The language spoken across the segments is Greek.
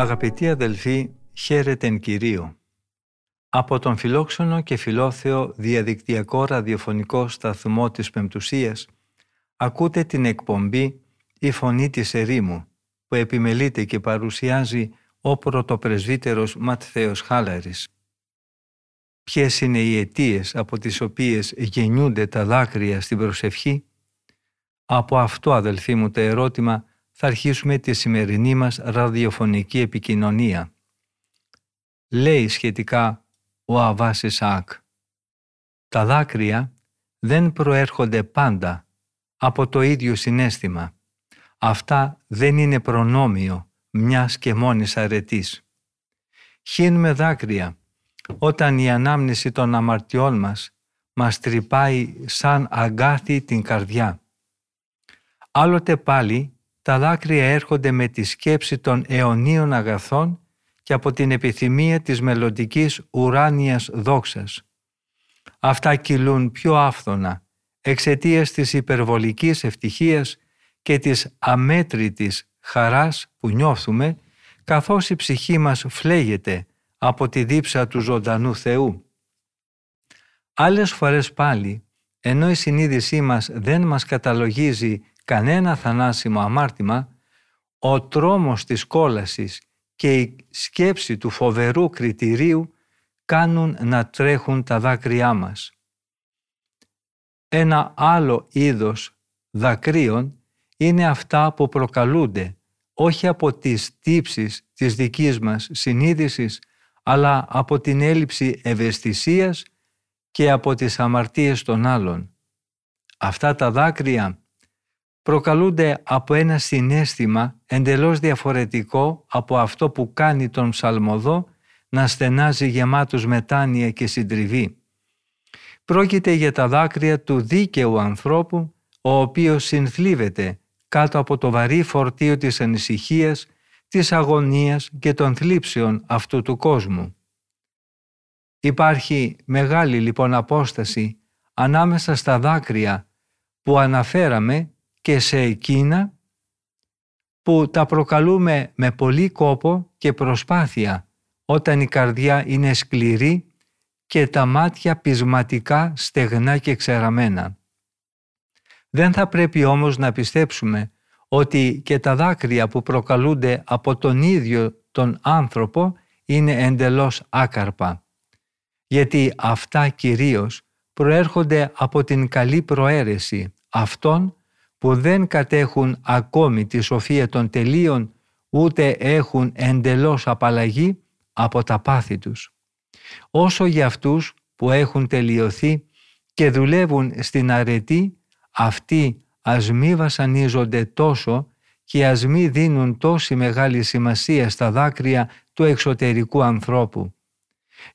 Αγαπητοί αδελφοί, χαίρετεν Κυρίου. Από τον φιλόξενο και φιλόθεο διαδικτυακό ραδιοφωνικό σταθμό της Πεμπτουσίας ακούτε την εκπομπή «Η Φωνή της Ερήμου» που επιμελείται και παρουσιάζει ο πρωτοπρεσβύτερος Ματθαίος Χάλαρης. Ποιες είναι οι αιτίες από τις οποίες γεννιούνται τα δάκρυα στην προσευχή; Από αυτό αδελφοί μου το ερώτημα θα αρχίσουμε τη σημερινή μας ραδιοφωνική επικοινωνία. Λέει σχετικά ο Αβάς Ισαάκ «Τα δάκρυα δεν προέρχονται πάντα από το ίδιο συνέστημα. Αυτά δεν είναι προνόμιο μιας και μόνης αρετής. Χύνουμε δάκρυα όταν η ανάμνηση των αμαρτιών μας μας τρυπάει σαν αγκάθι την καρδιά. Άλλοτε πάλι τα δάκρυα έρχονται με τη σκέψη των αιωνίων αγαθών και από την επιθυμία της μελλοντικής ουράνιας δόξας. Αυτά κυλούν πιο άφθονα εξαιτίας της υπερβολικής ευτυχίας και της αμέτρητης χαράς που νιώθουμε καθώς η ψυχή μας φλέγεται από τη δίψα του ζωντανού Θεού. Άλλες φορές πάλι, ενώ η συνείδησή μας δεν μας καταλογίζει κανένα θανάσιμο αμάρτημα, ο τρόμος της κόλασης και η σκέψη του φοβερού κριτηρίου κάνουν να τρέχουν τα δάκρυά μας. Ένα άλλο είδος δακρύων είναι αυτά που προκαλούνται όχι από τις τύψεις της δικής μας συνείδησης, αλλά από την έλλειψη ευαισθησίας και από τις αμαρτίες των άλλων. Αυτά τα δάκρυα προκαλούνται από ένα συνέστημα εντελώς διαφορετικό από αυτό που κάνει τον ψαλμοδό να στενάζει γεμάτος μετάνοια και συντριβή. Πρόκειται για τα δάκρυα του δίκαιου ανθρώπου, ο οποίος συνθλίβεται κάτω από το βαρύ φορτίο της ανησυχίας, της αγωνίας και των θλίψεων αυτού του κόσμου. Υπάρχει μεγάλη λοιπόν απόσταση ανάμεσα στα δάκρυα που αναφέραμε και σε εκείνα που τα προκαλούμε με πολύ κόπο και προσπάθεια όταν η καρδιά είναι σκληρή και τα μάτια πεισματικά στεγνά και ξεραμένα. Δεν θα πρέπει όμως να πιστέψουμε ότι και τα δάκρυα που προκαλούνται από τον ίδιο τον άνθρωπο είναι εντελώς άκαρπα. Γιατί αυτά κυρίως προέρχονται από την καλή προαίρεση αυτών που δεν κατέχουν ακόμη τη σοφία των τελείων ούτε έχουν εντελώς απαλλαγή από τα πάθη τους. Όσο για αυτούς που έχουν τελειωθεί και δουλεύουν στην αρετή αυτοί ας μη βασανίζονται τόσο και ας μη δίνουν τόση μεγάλη σημασία στα δάκρυα του εξωτερικού ανθρώπου.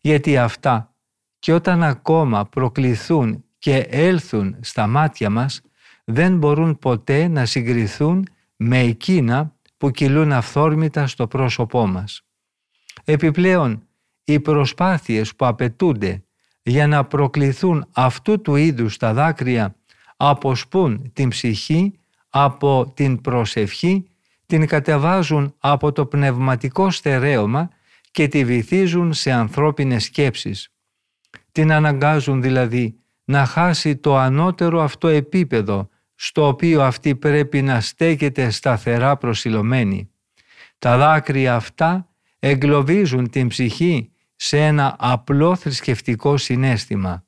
Γιατί αυτά και όταν ακόμα προκληθούν και έλθουν στα μάτια μας δεν μπορούν ποτέ να συγκριθούν με εκείνα που κυλούν αυθόρμητα στο πρόσωπό μας. Επιπλέον, οι προσπάθειες που απαιτούνται για να προκληθούν αυτού του είδους τα δάκρυα αποσπούν την ψυχή από την προσευχή, την κατεβάζουν από το πνευματικό στερέωμα και τη βυθίζουν σε ανθρώπινες σκέψεις. Την αναγκάζουν δηλαδή να χάσει το ανώτερο αυτό επίπεδο στο οποίο αυτή πρέπει να στέκεται σταθερά προσιλωμένη. Τα δάκρυα αυτά εγκλωβίζουν την ψυχή σε ένα απλό θρησκευτικό συνέστημα.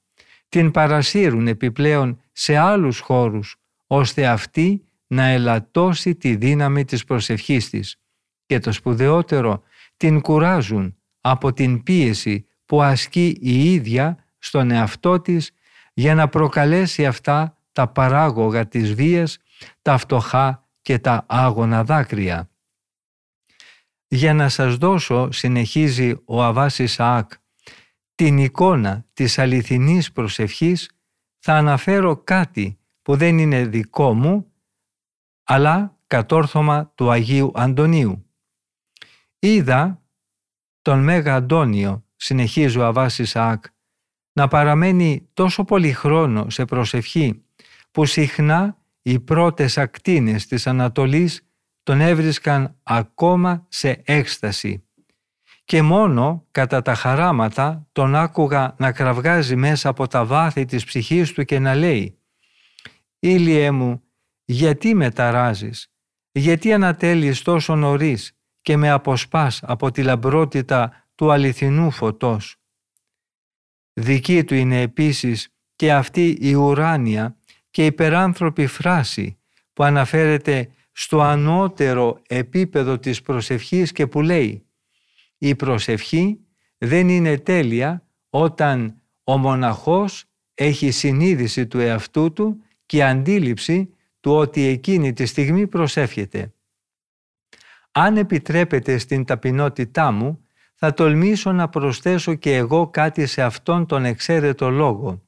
Την παρασύρουν επιπλέον σε άλλους χώρους, ώστε αυτή να ελαττώσει τη δύναμη της προσευχής της. Και το σπουδαιότερο, την κουράζουν από την πίεση που ασκεί η ίδια στον εαυτό της για να προκαλέσει αυτά τα παράγωγα της βίας, τα φτωχά και τα άγωνα δάκρυα. Για να σας δώσω, συνεχίζει ο Αβάς Ισαάκ, την εικόνα της αληθινής προσευχής θα αναφέρω κάτι που δεν είναι δικό μου, αλλά κατόρθωμα του Αγίου Αντωνίου. Είδα τον Μέγα Αντώνιο, συνεχίζει ο Αβάς Ισαάκ, να παραμένει τόσο πολύ χρόνο σε προσευχή που συχνά οι πρώτες ακτίνες της Ανατολής τον έβρισκαν ακόμα σε έκσταση και μόνο κατά τα χαράματα τον άκουγα να κραυγάζει μέσα από τα βάθη της ψυχής του και να λέει «Ήλιε μου, γιατί με ταράζεις, γιατί ανατέλεις τόσο νωρίς και με αποσπάς από τη λαμπρότητα του αληθινού φωτός». Δική του είναι επίσης και αυτή η ουράνια και υπεράνθρωπη φράση που αναφέρεται στο ανώτερο επίπεδο της προσευχής και που λέει «Η προσευχή δεν είναι τέλεια όταν ο μοναχός έχει συνείδηση του εαυτού του και αντίληψη του ότι εκείνη τη στιγμή προσεύχεται. Αν επιτρέπετε στην ταπεινότητά μου, θα τολμήσω να προσθέσω και εγώ κάτι σε αυτόν τον εξαίρετο λόγο.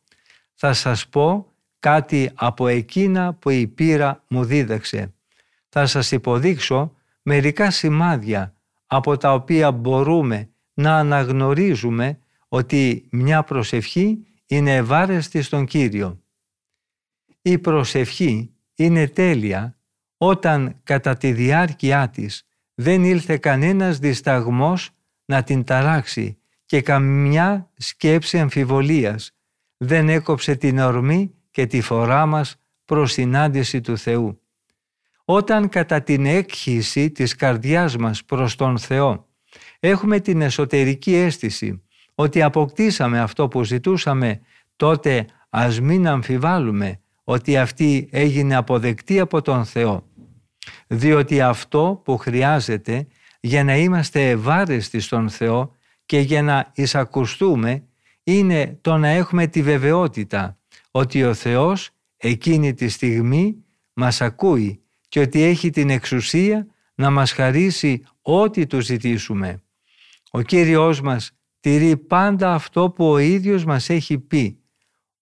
Θα σας πω κάτι από εκείνα που η πείρα μου δίδαξε. Θα σας υποδείξω μερικά σημάδια από τα οποία μπορούμε να αναγνωρίζουμε ότι μια προσευχή είναι ευάρεστη στον Κύριο. Η προσευχή είναι τέλεια όταν κατά τη διάρκεια της δεν ήλθε κανένας δισταγμός να την ταράξει και καμιά σκέψη αμφιβολίας δεν έκοψε την ορμή και τη φορά μας προς συνάντηση του Θεού. Όταν κατά την έκχυση της καρδιάς μας προς τον Θεό έχουμε την εσωτερική αίσθηση ότι αποκτήσαμε αυτό που ζητούσαμε, τότε ας μην αμφιβάλλουμε ότι αυτή έγινε αποδεκτή από τον Θεό. Διότι αυτό που χρειάζεται για να είμαστε ευάρεστοι στον Θεό και για να εισακουστούμε είναι το να έχουμε τη βεβαιότητα ότι ο Θεός εκείνη τη στιγμή μας ακούει και ότι έχει την εξουσία να μας χαρίσει ό,τι του ζητήσουμε. Ο Κύριος μας τηρεί πάντα αυτό που ο ίδιος μας έχει πει.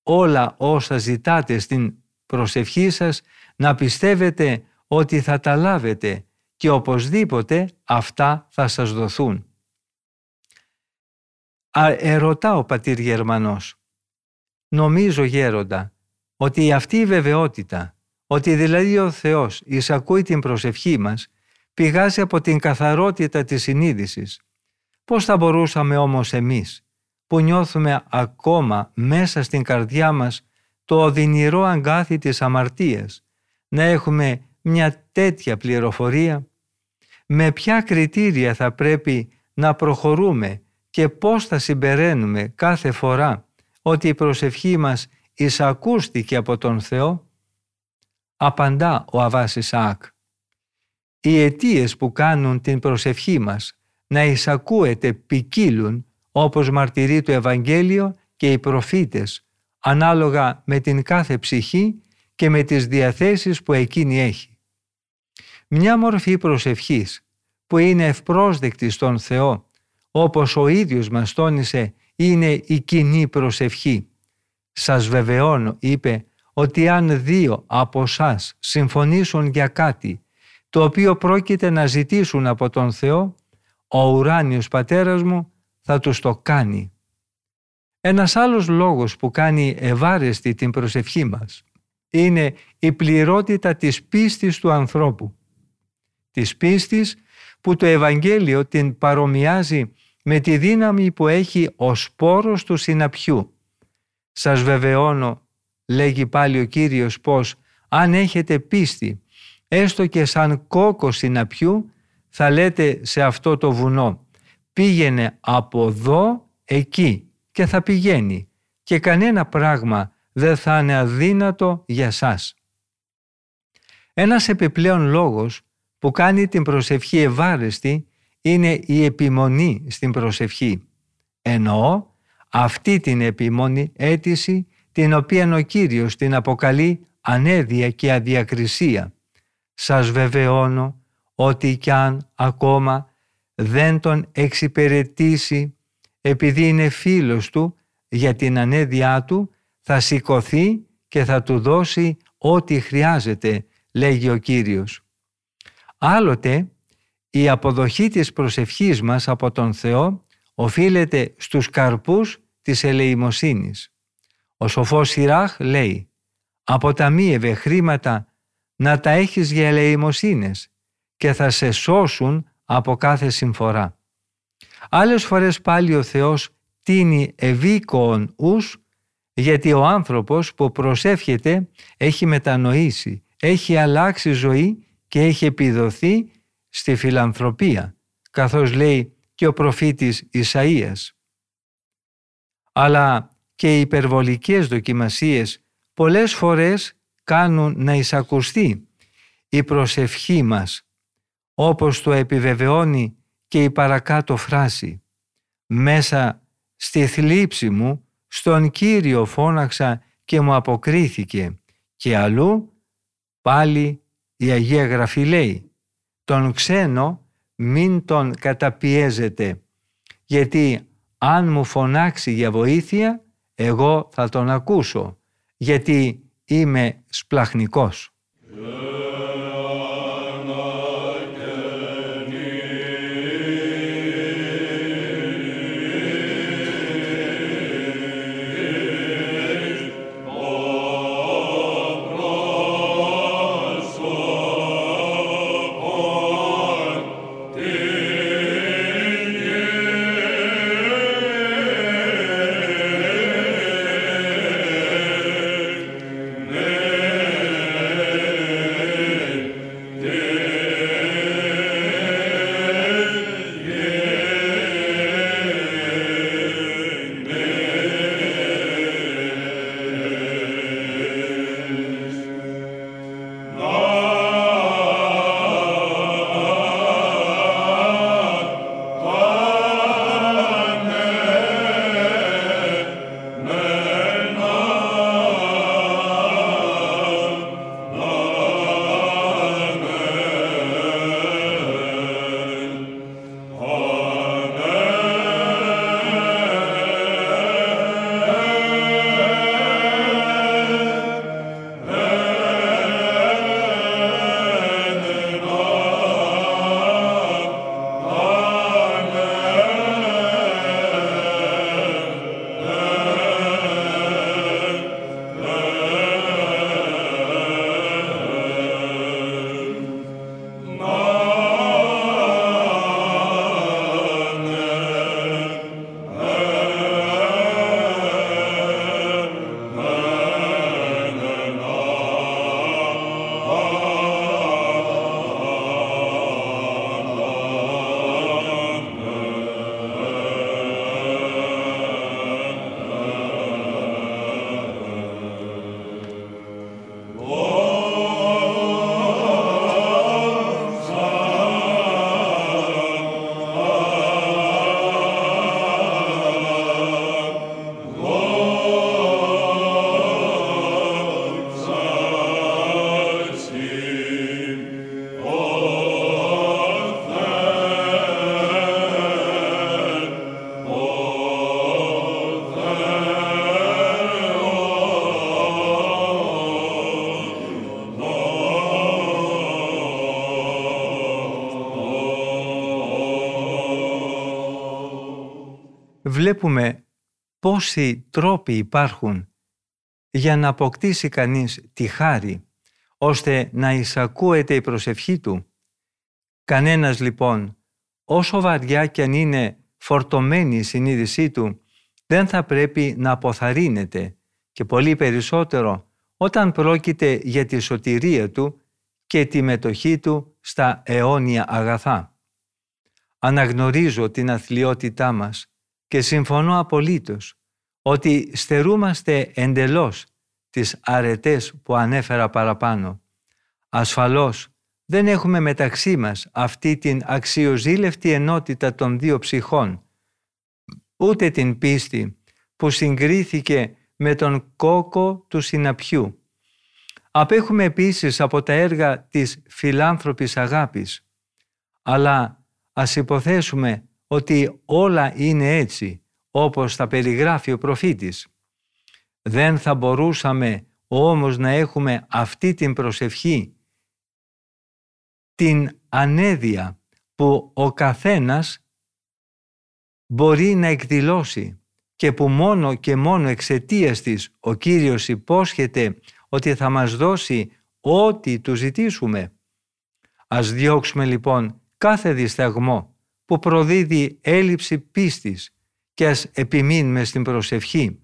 Όλα όσα ζητάτε στην προσευχή σας να πιστεύετε ότι θα τα λάβετε και οπωσδήποτε αυτά θα σας δοθούν. ερωτά ο πατήρ Γερμανός. Νομίζω γέροντα ότι αυτή η βεβαιότητα ότι δηλαδή ο Θεός εισακούει την προσευχή μας πηγάζει από την καθαρότητα της συνείδησης. Πώς θα μπορούσαμε όμως εμείς που νιώθουμε ακόμα μέσα στην καρδιά μας το οδυνηρό αγκάθι της αμαρτίας να έχουμε μια τέτοια πληροφορία; Με ποια κριτήρια θα πρέπει να προχωρούμε και πώς θα συμπεραίνουμε κάθε φορά ότι η προσευχή μας εισακούστηκε από τον Θεό απαντά ο Αβάς Ισαάκ. Οι αιτίες που κάνουν την προσευχή μας να εισακούεται ποικίλουν όπως μαρτυρεί το Ευαγγέλιο και οι προφήτες ανάλογα με την κάθε ψυχή και με τις διαθέσεις που εκείνη έχει. Μια μορφή προσευχής που είναι ευπρόσδεκτη στον Θεό όπως ο ίδιος μας τόνισε είναι η κοινή προσευχή. Σας βεβαιώνω, είπε, ότι αν δύο από εσά συμφωνήσουν για κάτι το οποίο πρόκειται να ζητήσουν από τον Θεό, ο ουράνιος πατέρας μου θα τους το κάνει. Ένας άλλος λόγος που κάνει ευάρεστη την προσευχή μας είναι η πληρότητα της πίστης του ανθρώπου. Της πίστης που το Ευαγγέλιο την παρομοιάζει με τη δύναμη που έχει ο σπόρος του συναπιού. Σας βεβαιώνω λέγει πάλι ο Κύριος πως αν έχετε πίστη έστω και σαν κόκο συναπιού θα λέτε σε αυτό το βουνό πήγαινε από εδώ εκεί και θα πηγαίνει και κανένα πράγμα δεν θα είναι αδύνατο για σας. Ένας επιπλέον λόγος που κάνει την προσευχή ευάρεστη είναι η επιμονή στην προσευχή. Εννοώ αυτή την επιμονή αίτηση την οποία ο Κύριος την αποκαλεί ανέδεια και αδιακρισία. Σας βεβαιώνω ότι κι αν ακόμα δεν τον εξυπηρετήσει επειδή είναι φίλος του για την ανέδειά του θα σηκωθεί και θα του δώσει ό,τι χρειάζεται, λέγει ο Κύριος. Άλλοτε η αποδοχή της προσευχής μας από τον Θεό οφείλεται στους καρπούς της ελεημοσύνης. Ο σοφός Σιράχ λέει «Αποταμίευε χρήματα να τα έχεις για ελεημοσύνες και θα σε σώσουν από κάθε συμφορά». Άλλες φορές πάλι ο Θεός τίνει ευήκοον ους γιατί ο άνθρωπος που προσεύχεται έχει μετανοήσει, έχει αλλάξει ζωή και έχει επιδοθεί στη φιλανθρωπία, καθώς λέει και ο προφήτης Ισαΐας. Αλλά και οι υπερβολικές δοκιμασίες πολλές φορές κάνουν να εισακουστεί η προσευχή μας, όπως το επιβεβαιώνει και η παρακάτω φράση. Μέσα στη θλίψη μου στον Κύριο φώναξα και μου αποκρίθηκε και αλλού πάλι η Αγία Γραφή λέει τον ξένο μην τον καταπιέζετε γιατί αν μου φωνάξει για βοήθεια εγώ θα τον ακούσω γιατί είμαι σπλαχνικός. Βλέπουμε πόσοι τρόποι υπάρχουν για να αποκτήσει κανείς τη χάρη, ώστε να εισακούεται η προσευχή του. Κανένας λοιπόν, όσο βαριά κι αν είναι φορτωμένη η συνείδησή του, δεν θα πρέπει να αποθαρρύνεται και πολύ περισσότερο όταν πρόκειται για τη σωτηρία του και τη μετοχή του στα αιώνια αγαθά. Αναγνωρίζω την αθλειότητά μας και συμφωνώ απολύτως ότι στερούμαστε εντελώς τις αρετές που ανέφερα παραπάνω. Ασφαλώς δεν έχουμε μεταξύ μας αυτή την αξιοζήλευτη ενότητα των δύο ψυχών, ούτε την πίστη που συγκρίθηκε με τον κόκο του συναπιού. Απέχουμε επίσης από τα έργα της φιλάνθρωπης αγάπης, αλλά ας υποθέσουμε ότι όλα είναι έτσι όπως τα περιγράφει ο προφήτης. Δεν θα μπορούσαμε όμως να έχουμε αυτή την προσευχή, την ανέδεια που ο καθένας μπορεί να εκδηλώσει και που μόνο και μόνο εξαιτίας της ο Κύριος υπόσχεται ότι θα μας δώσει ό,τι του ζητήσουμε. Ας διώξουμε λοιπόν κάθε δισταγμό που προδίδει έλλειψη πίστης και ας επιμείνουμε στην προσευχή.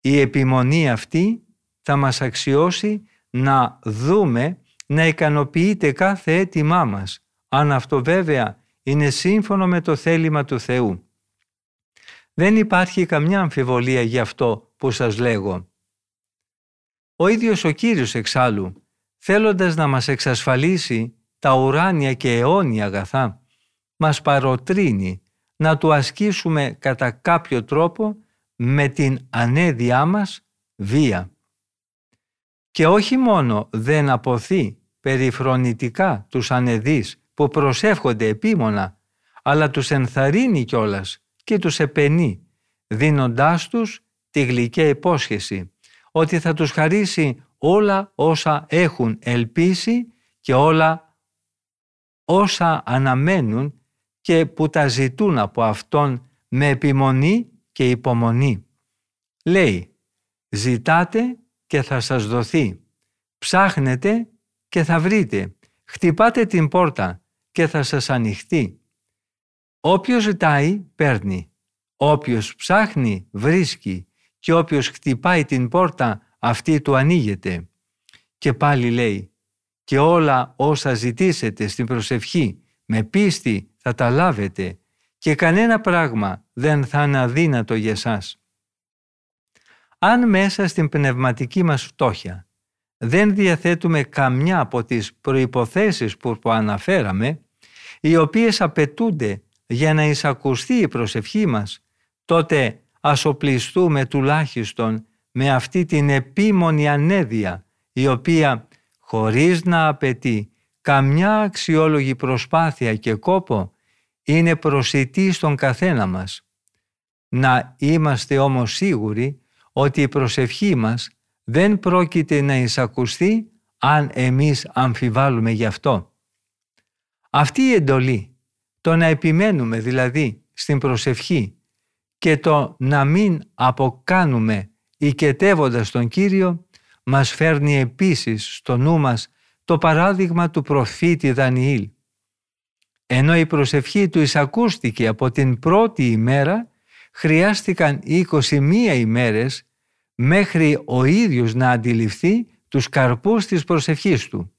Η επιμονή αυτή θα μας αξιώσει να δούμε να ικανοποιείται κάθε αίτημά μας, αν αυτό βέβαια είναι σύμφωνο με το θέλημα του Θεού. Δεν υπάρχει καμιά αμφιβολία γι' αυτό που σας λέγω. Ο ίδιος ο Κύριος εξάλλου, θέλοντας να μας εξασφαλίσει τα ουράνια και αιώνια αγαθά, μας παροτρύνει να του ασκήσουμε κατά κάποιο τρόπο με την ανέδειά μας βία. Και όχι μόνο δεν αποθεί περιφρονητικά τους ανεδείς που προσεύχονται επίμονα, αλλά τους ενθαρρύνει κιόλας και τους επενεί, δίνοντάς τους τη γλυκαία υπόσχεση ότι θα τους χαρίσει όλα όσα έχουν ελπίσει και όλα όσα αναμένουν και που τα ζητούν από Αυτόν με επιμονή και υπομονή. Λέει, ζητάτε και θα σας δοθεί, ψάχνετε και θα βρείτε, χτυπάτε την πόρτα και θα σας ανοιχτεί. Όποιος ζητάει παίρνει, όποιος ψάχνει βρίσκει και όποιος χτυπάει την πόρτα αυτή του ανοίγεται. Και πάλι λέει και όλα όσα ζητήσετε στην προσευχή με πίστη θα τα λάβετε και κανένα πράγμα δεν θα είναι αδύνατο για σας. Αν μέσα στην πνευματική μας φτώχεια δεν διαθέτουμε καμιά από τις προϋποθέσεις που αναφέραμε, οι οποίες απαιτούνται για να εισακουστεί η προσευχή μας, τότε ας οπλιστούμε τουλάχιστον με αυτή την επίμονη ανέδεια, η οποία χωρίς να απαιτεί καμιά αξιόλογη προσπάθεια και κόπο, είναι προσιτή στον καθένα μας. Να είμαστε όμως σίγουροι ότι η προσευχή μας δεν πρόκειται να εισακουστεί αν εμείς αμφιβάλλουμε γι' αυτό. Αυτή η εντολή, το να επιμένουμε δηλαδή στην προσευχή και το να μην αποκάνουμε οικετεύοντας τον Κύριο, μας φέρνει επίσης στο νου μας το παράδειγμα του προφήτη Δανιήλ. Ενώ η προσευχή του εισακούστηκε από την πρώτη ημέρα, χρειάστηκαν 21 ημέρες μέχρι ο ίδιος να αντιληφθεί τους καρπούς της προσευχής του.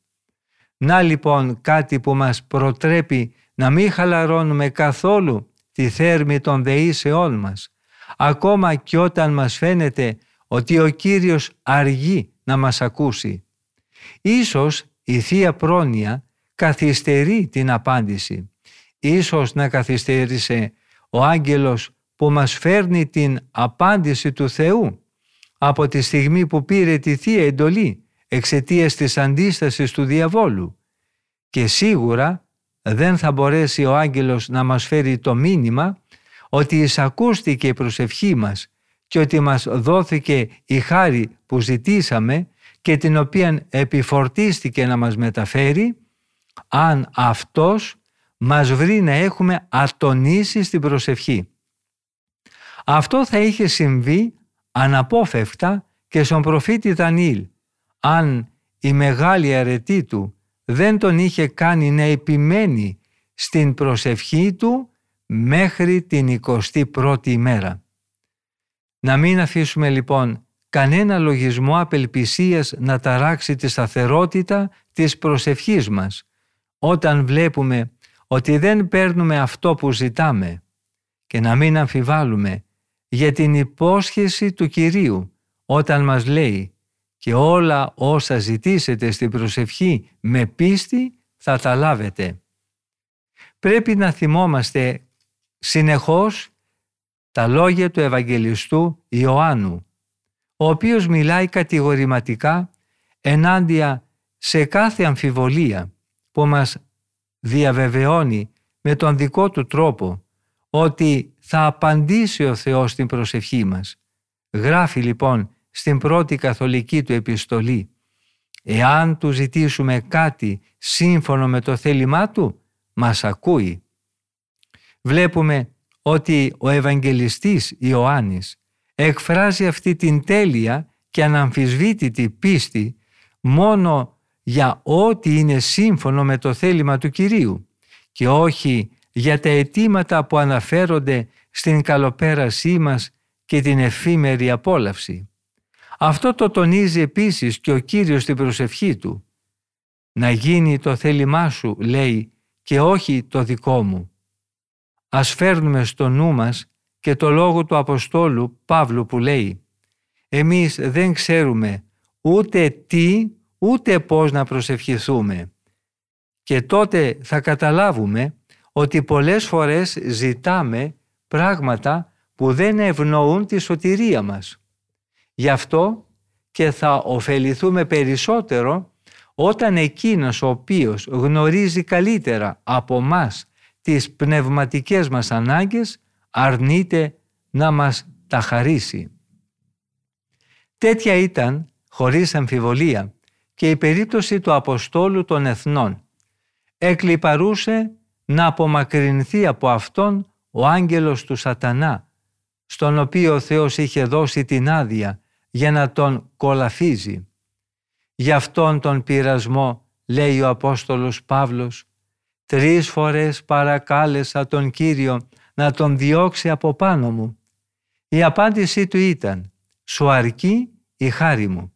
Να λοιπόν κάτι που μας προτρέπει να μην χαλαρώνουμε καθόλου τη θέρμη των δεήσεών μας, ακόμα και όταν μας φαίνεται ότι ο Κύριος αργεί να μας ακούσει. Ίσως η Θεία Πρόνοια καθυστερεί την απάντηση. Ίσως να καθυστέρησε ο άγγελος που μας φέρνει την απάντηση του Θεού από τη στιγμή που πήρε τη Θεία Εντολή εξαιτίας της αντίστασης του διαβόλου. Και σίγουρα δεν θα μπορέσει ο άγγελος να μας φέρει το μήνυμα ότι εισακούστηκε η προσευχή μας και ότι μας δόθηκε η χάρη που ζητήσαμε και την οποία επιφορτίστηκε να μας μεταφέρει αν αυτός μας βρει να έχουμε ατονίσει στην προσευχή. Αυτό θα είχε συμβεί αναπόφευκτα και στον προφήτη Δανίλ, αν η μεγάλη αρετή του δεν τον είχε κάνει να επιμένει στην προσευχή του μέχρι την 21η ημέρα. Να μην αφήσουμε λοιπόν κανένα λογισμό απελπισίας να ταράξει τη σταθερότητα της προσευχής μας όταν βλέπουμε ότι δεν παίρνουμε αυτό που ζητάμε και να μην αμφιβάλλουμε για την υπόσχεση του Κυρίου όταν μας λέει και όλα όσα ζητήσετε στην προσευχή με πίστη θα τα λάβετε. Πρέπει να θυμόμαστε συνεχώς τα λόγια του Ευαγγελιστού Ιωάννου, ο οποίος μιλάει κατηγορηματικά ενάντια σε κάθε αμφιβολία που μας διαβεβαιώνει με τον δικό του τρόπο ότι θα απαντήσει ο Θεός στην προσευχή μας. Γράφει λοιπόν στην πρώτη καθολική του επιστολή «Εάν του ζητήσουμε κάτι σύμφωνο με το θέλημά του, μας ακούει». Βλέπουμε ότι ο Ευαγγελιστής Ιωάννης εκφράζει αυτή την τέλεια και αναμφισβήτητη πίστη μόνο για ό,τι είναι σύμφωνο με το θέλημα του Κυρίου και όχι για τα αιτήματα που αναφέρονται στην καλοπέρασή μας και την εφήμερη απόλαυση. Αυτό το τονίζει επίσης και ο Κύριος στην προσευχή του. «Να γίνει το θέλημά σου», λέει, «και όχι το δικό μου». Ας φέρνουμε στο νου μας και το λόγο του Αποστόλου Παύλου που λέει «Εμείς δεν ξέρουμε ούτε τι ούτε πώς να προσευχηθούμε». Και τότε θα καταλάβουμε ότι πολλές φορές ζητάμε πράγματα που δεν ευνοούν τη σωτηρία μας. Γι' αυτό και θα ωφεληθούμε περισσότερο όταν εκείνος ο οποίος γνωρίζει καλύτερα από μας τις πνευματικές μας ανάγκες αρνείται να μας τα χαρίσει. Τέτοια ήταν, χωρίς αμφιβολία, και η περίπτωση του Αποστόλου των Εθνών. Εκλυπαρούσε να απομακρυνθεί από αυτόν ο άγγελος του σατανά, στον οποίο ο Θεός είχε δώσει την άδεια για να τον κολαφίζει. Γι' αυτόν τον πειρασμό, λέει ο Απόστολος Παύλος, τρεις φορές παρακάλεσα τον Κύριο να τον διώξει από πάνω μου. Η απάντησή του ήταν «Σου αρκεί η χάρη μου,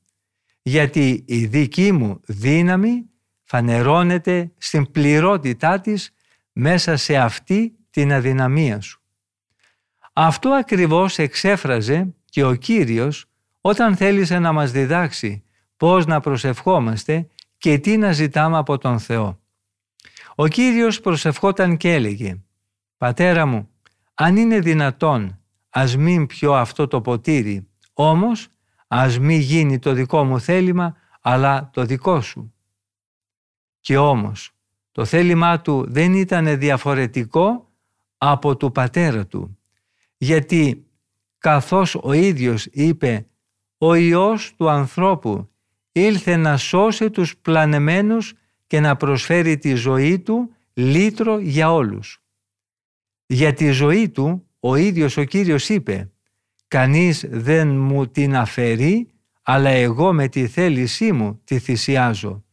γιατί η δική μου δύναμη φανερώνεται στην πληρότητά της μέσα σε αυτή την αδυναμία σου». Αυτό ακριβώς εξέφραζε και ο Κύριος όταν θέλησε να μας διδάξει πώς να προσευχόμαστε και τι να ζητάμε από τον Θεό. Ο Κύριος προσευχόταν και έλεγε «Πατέρα μου, αν είναι δυνατόν, ας μην πιω αυτό το ποτήρι, όμως ας μην γίνει το δικό μου θέλημα, αλλά το δικό σου». Και όμως, το θέλημά του δεν ήταν διαφορετικό από του πατέρα του, γιατί καθώς ο ίδιος είπε «Ο Υιός του ανθρώπου ήλθε να σώσει τους πλανεμένους και να προσφέρει τη ζωή του λύτρο για όλους». Για τη ζωή του ο ίδιος ο Κύριος είπε «Κανείς δεν μου την αφαιρεί, αλλά εγώ με τη θέλησή μου τη θυσιάζω.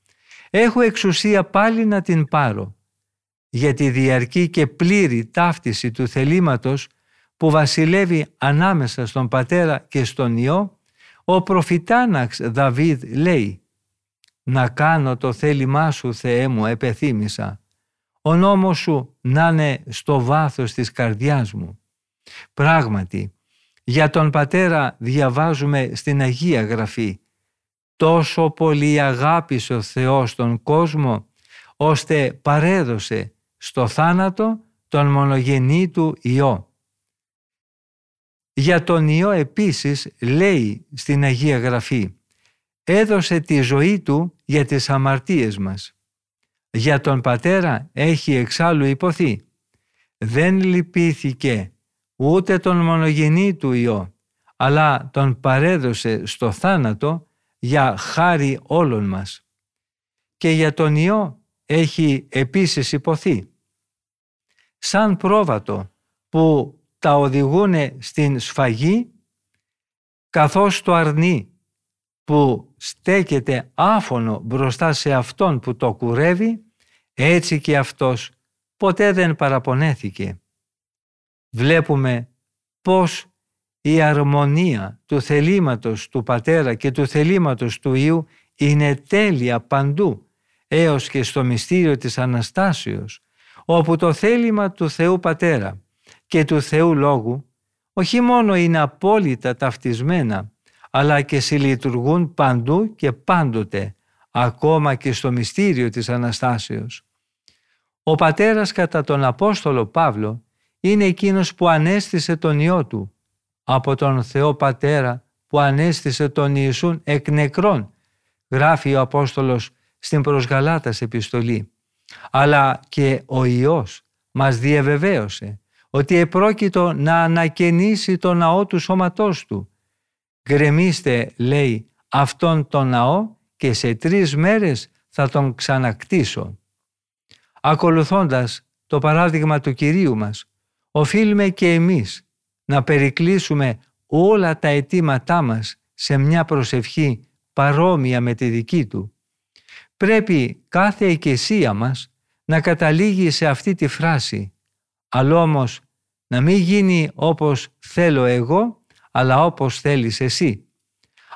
Έχω εξουσία πάλι να την πάρω». Για τη διαρκή και πλήρη ταύτιση του θελήματος που βασιλεύει ανάμεσα στον Πατέρα και στον Υιό, ο προφητάναξ Δαβίδ λέει «Να κάνω το θέλημά σου Θεέ μου επεθύμησα, ο νόμος σου να είναι στο βάθος της καρδιάς μου. Πράγματι, για τον Πατέρα διαβάζουμε στην Αγία Γραφή «Τόσο πολύ αγάπησε ο Θεός τον κόσμο, ώστε παρέδωσε στο θάνατο τον μονογενή του Υιό». Για τον Υιό επίσης λέει στην Αγία Γραφή «Έδωσε τη ζωή του για τις αμαρτίες μας». Για τον πατέρα έχει εξάλλου υποθεί. Δεν λυπήθηκε ούτε τον μονογενή του Υιό, αλλά τον παρέδωσε στο θάνατο για χάρη όλων μας. Και για τον Υιό έχει επίσης υποθεί. Σαν πρόβατο που τα οδηγούν στην σφαγή, καθώς το αρνεί που στέκεται άφωνο μπροστά σε αυτόν που το κουρεύει, έτσι και αυτός ποτέ δεν παραπονέθηκε. Βλέπουμε πως η αρμονία του θελήματος του Πατέρα και του θελήματος του Υιού είναι τέλεια παντού, έως και στο μυστήριο της Αναστάσεως, όπου το θέλημα του Θεού Πατέρα και του Θεού Λόγου όχι μόνο είναι απόλυτα ταυτισμένα, αλλά και συλλειτουργούν παντού και πάντοτε, ακόμα και στο μυστήριο της Αναστάσεως. Ο πατέρας κατά τον Απόστολο Παύλο είναι εκείνος που ανέστησε τον Υιό Του από τον Θεό Πατέρα που ανέστησε τον Ιησούν εκ νεκρών, γράφει ο Απόστολος στην προς Γαλάτας επιστολή. Αλλά και ο Υιός μας διαβεβαίωσε ότι επρόκειτο να ανακαινήσει το ναό του σώματός του. «Γκρεμίστε», λέει, «αυτόν τον ναό και σε τρεις μέρες θα τον ξανακτήσω». Ακολουθώντας το παράδειγμα του Κυρίου μας, οφείλουμε και εμείς να περικλείσουμε όλα τα αιτήματά μας σε μια προσευχή παρόμοια με τη δική Του. Πρέπει κάθε εκκλησία μας να καταλήγει σε αυτή τη φράση αλλά όμως να μην γίνει όπως θέλω εγώ, αλλά όπως θέλεις εσύ.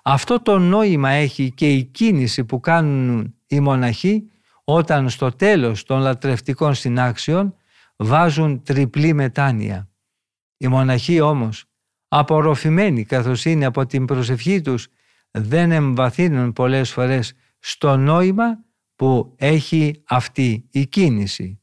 Αυτό το νόημα έχει και η κίνηση που κάνουν οι μοναχοί όταν στο τέλος των λατρευτικών συνάξεων βάζουν τριπλή μετάνοια. Οι μοναχοί όμως, απορροφημένοι καθώς είναι από την προσευχή τους, δεν εμβαθύνουν πολλές φορές στο νόημα που έχει αυτή η κίνηση.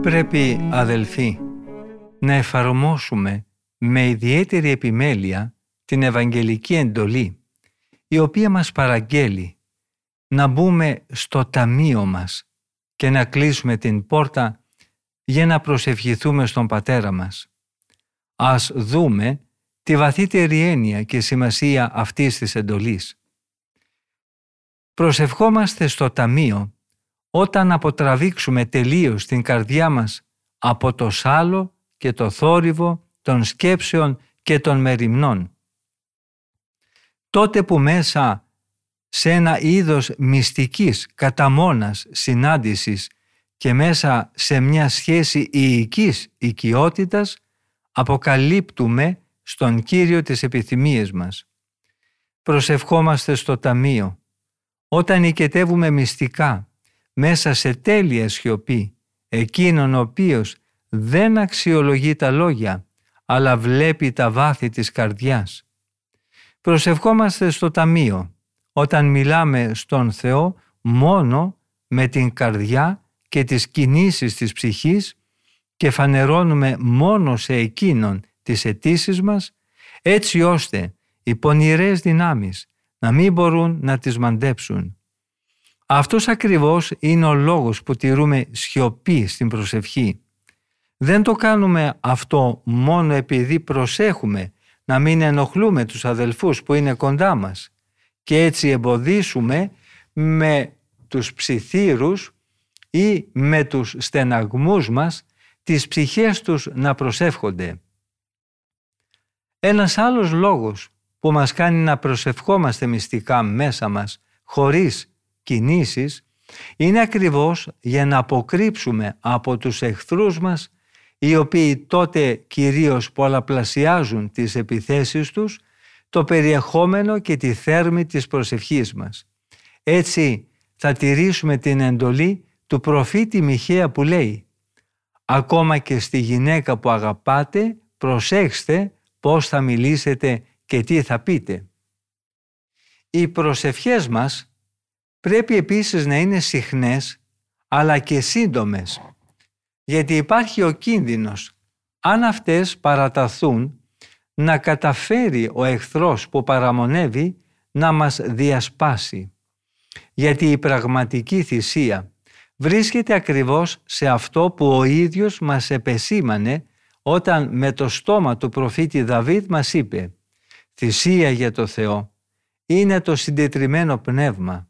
Πρέπει, αδελφοί, να εφαρμόσουμε με ιδιαίτερη επιμέλεια την Ευαγγελική εντολή, η οποία μας παραγγέλει να μπούμε στο ταμείο μας και να κλείσουμε την πόρτα για να προσευχηθούμε στον Πατέρα μας. Ας δούμε τη βαθύτερη έννοια και σημασία αυτής της εντολής. Προσευχόμαστε στο Ταμείο όταν αποτραβήξουμε τελείως την καρδιά μας από το σάλο και το θόρυβο των σκέψεων και των μεριμνών. Τότε που μέσα σε ένα είδος μυστικής καταμόνας συνάντησης και μέσα σε μια σχέση ιικής οικειότητας αποκαλύπτουμε στον Κύριο τις επιθυμίες μας. Προσευχόμαστε στο Ταμείο. Όταν οικετεύουμε μυστικά μέσα σε τέλεια σιωπή εκείνον ο οποίος δεν αξιολογεί τα λόγια αλλά βλέπει τα βάθη της καρδιάς. Προσευχόμαστε στο Ταμείο όταν μιλάμε στον Θεό μόνο με την καρδιά και τις κινήσεις της ψυχής και φανερώνουμε μόνο σε εκείνον τις αιτήσεις μας έτσι ώστε οι πονηρές δυνάμεις να μην μπορούν να τις μαντέψουν. Αυτός ακριβώς είναι ο λόγος που τηρούμε σιωπή στην προσευχή. Δεν το κάνουμε αυτό μόνο επειδή προσέχουμε να μην ενοχλούμε τους αδελφούς που είναι κοντά μας και έτσι εμποδίσουμε με τους ψιθύρους ή με τους στεναγμούς μας τις ψυχές τους να προσεύχονται. Ένας άλλος λόγος που μας κάνει να προσευχόμαστε μυστικά μέσα μας χωρίς κινήσεις είναι ακριβώς για να αποκρύψουμε από τους εχθρούς μας οι οποίοι τότε κυρίως πολλαπλασιάζουν τις επιθέσεις τους το περιεχόμενο και τη θέρμη της προσευχής μας. Έτσι θα τηρήσουμε την εντολή του προφήτη Μιχαία που λέει «Ακόμα και στη γυναίκα που αγαπάτε προσέξτε πώς θα μιλήσετε και τι θα πείτε». Οι προσευχές μας πρέπει επίσης να είναι συχνές αλλά και σύντομες γιατί υπάρχει ο κίνδυνος αν αυτές παραταθούν να καταφέρει ο εχθρός που παραμονεύει να μας διασπάσει. Γιατί η πραγματική θυσία βρίσκεται ακριβώς σε αυτό που ο ίδιος μας επεσήμανε όταν με το στόμα του προφήτη Δαβίδ μας είπε «Θυσία για το Θεό είναι το συντετριμένο πνεύμα».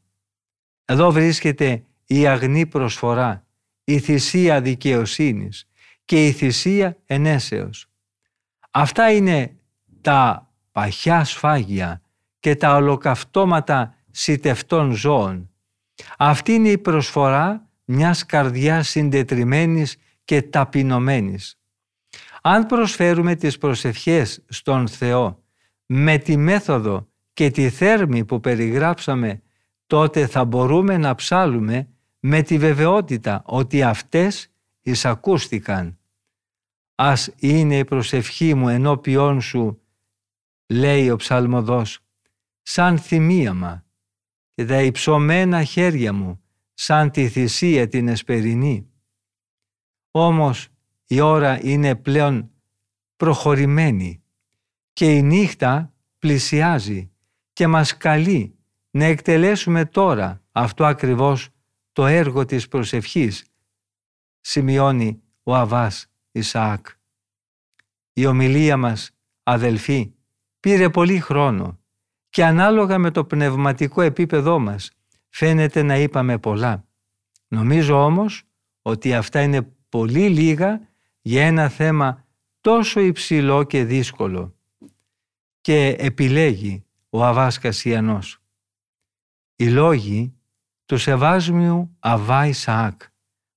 Εδώ βρίσκεται η αγνή προσφορά, η θυσία δικαιοσύνης και η θυσία ενέσεως. Αυτά είναι τα παχιά σφάγια και τα ολοκαυτώματα σιτευτών ζώων. Αυτή είναι η προσφορά μιας καρδιάς συντετριμένης και ταπεινωμένης. Αν προσφέρουμε τις προσευχές στον Θεό με τη μέθοδο και τη θέρμη που περιγράψαμε, τότε θα μπορούμε να ψάλουμε με τη βεβαιότητα ότι αυτές εισακούστηκαν. Ας είναι η προσευχή μου ενώπιόν σου, λέει ο ψαλμοδός, σαν θυμίαμα και τα υψωμένα χέρια μου σαν τη θυσία την εσπερινή. Όμως η ώρα είναι πλέον προχωρημένη και η νύχτα πλησιάζει και μας καλεί να εκτελέσουμε τώρα αυτό ακριβώς το έργο της προσευχής, σημειώνει ο Αβάς Ισαάκ. Η ομιλία μας, αδελφοί, πήρε πολύ χρόνο και ανάλογα με το πνευματικό επίπεδό μας φαίνεται να είπαμε πολλά. Νομίζω όμως ότι αυτά είναι πολύ λίγα για ένα θέμα τόσο υψηλό και δύσκολο. Και επιλέγει ο Αβάς Κασιανός. Οι λόγοι του Σεβάσμιου Αβά Ισαάκ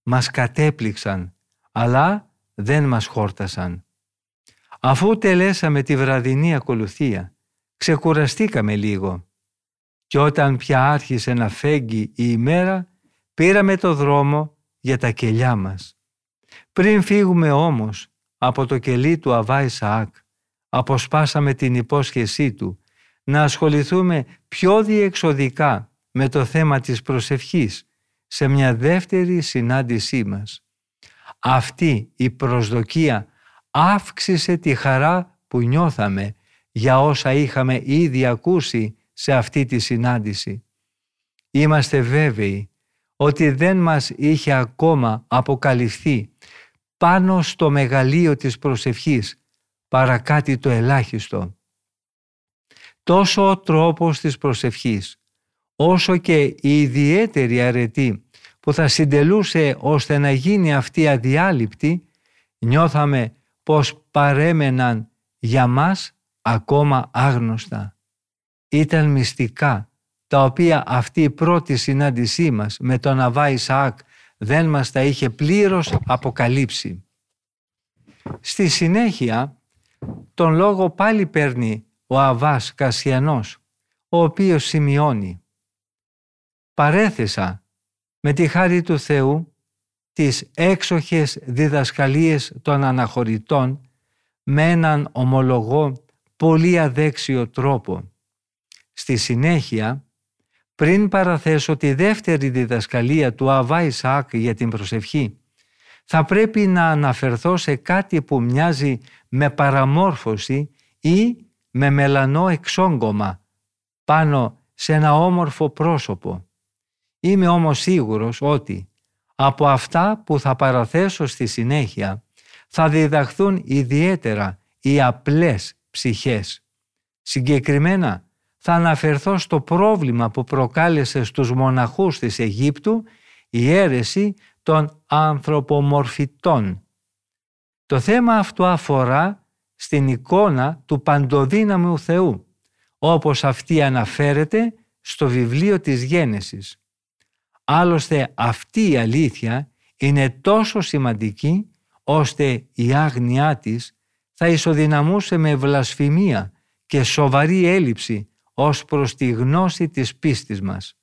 μας κατέπληξαν, αλλά δεν μας χόρτασαν. Αφού τελέσαμε τη βραδινή ακολουθία, ξεκουραστήκαμε λίγο και όταν πια άρχισε να φέγγει η ημέρα, πήραμε το δρόμο για τα κελιά μας. Πριν φύγουμε όμως από το κελί του Αβά Ισαάκ, αποσπάσαμε την υπόσχεσή του να ασχοληθούμε πιο διεξοδικά με το θέμα της προσευχής σε μια δεύτερη συνάντησή μας. Αυτή η προσδοκία αύξησε τη χαρά που νιώθαμε για όσα είχαμε ήδη ακούσει σε αυτή τη συνάντηση. Είμαστε βέβαιοι ότι δεν μας είχε ακόμα αποκαλυφθεί πάνω στο μεγαλείο της προσευχής παρά κάτι το ελάχιστο. Τόσο ο τρόπος της προσευχής, όσο και η ιδιαίτερη αρετή που θα συντελούσε ώστε να γίνει αυτή αδιάλειπτη, νιώθαμε πως παρέμεναν για μας ακόμα άγνωστα. Ήταν μυστικά, τα οποία αυτή η πρώτη συνάντησή μας με τον Αβά Ισαάκ δεν μας τα είχε πλήρως αποκαλύψει. Στη συνέχεια, τον λόγο πάλι παίρνει ο Αβάς Κασιανός, ο οποίος σημειώνει «Παρέθεσα με τη χάρη του Θεού τις έξοχες διδασκαλίες των αναχωρητών με έναν ομολογό πολύ αδέξιο τρόπο. Στη συνέχεια, πριν παραθέσω τη δεύτερη διδασκαλία του Αβά Ισαάκ για την προσευχή, θα πρέπει να αναφερθώ σε κάτι που μοιάζει με παραμόρφωση ή με μελανό εξόγκωμα πάνω σε ένα όμορφο πρόσωπο. Είμαι όμως σίγουρος ότι από αυτά που θα παραθέσω στη συνέχεια θα διδαχθούν ιδιαίτερα οι απλές ψυχές. Συγκεκριμένα θα αναφερθώ στο πρόβλημα που προκάλεσε στους μοναχούς της Αιγύπτου η αίρεση των ανθρωπομορφητών. Το θέμα αυτό αφορά στην εικόνα του παντοδύναμου Θεού, όπως αυτή αναφέρεται στο βιβλίο της Γένεσης. Άλλωστε αυτή η αλήθεια είναι τόσο σημαντική ώστε η άγνοιά της θα ισοδυναμούσε με βλασφημία και σοβαρή έλλειψη ως προς τη γνώση της πίστης μας.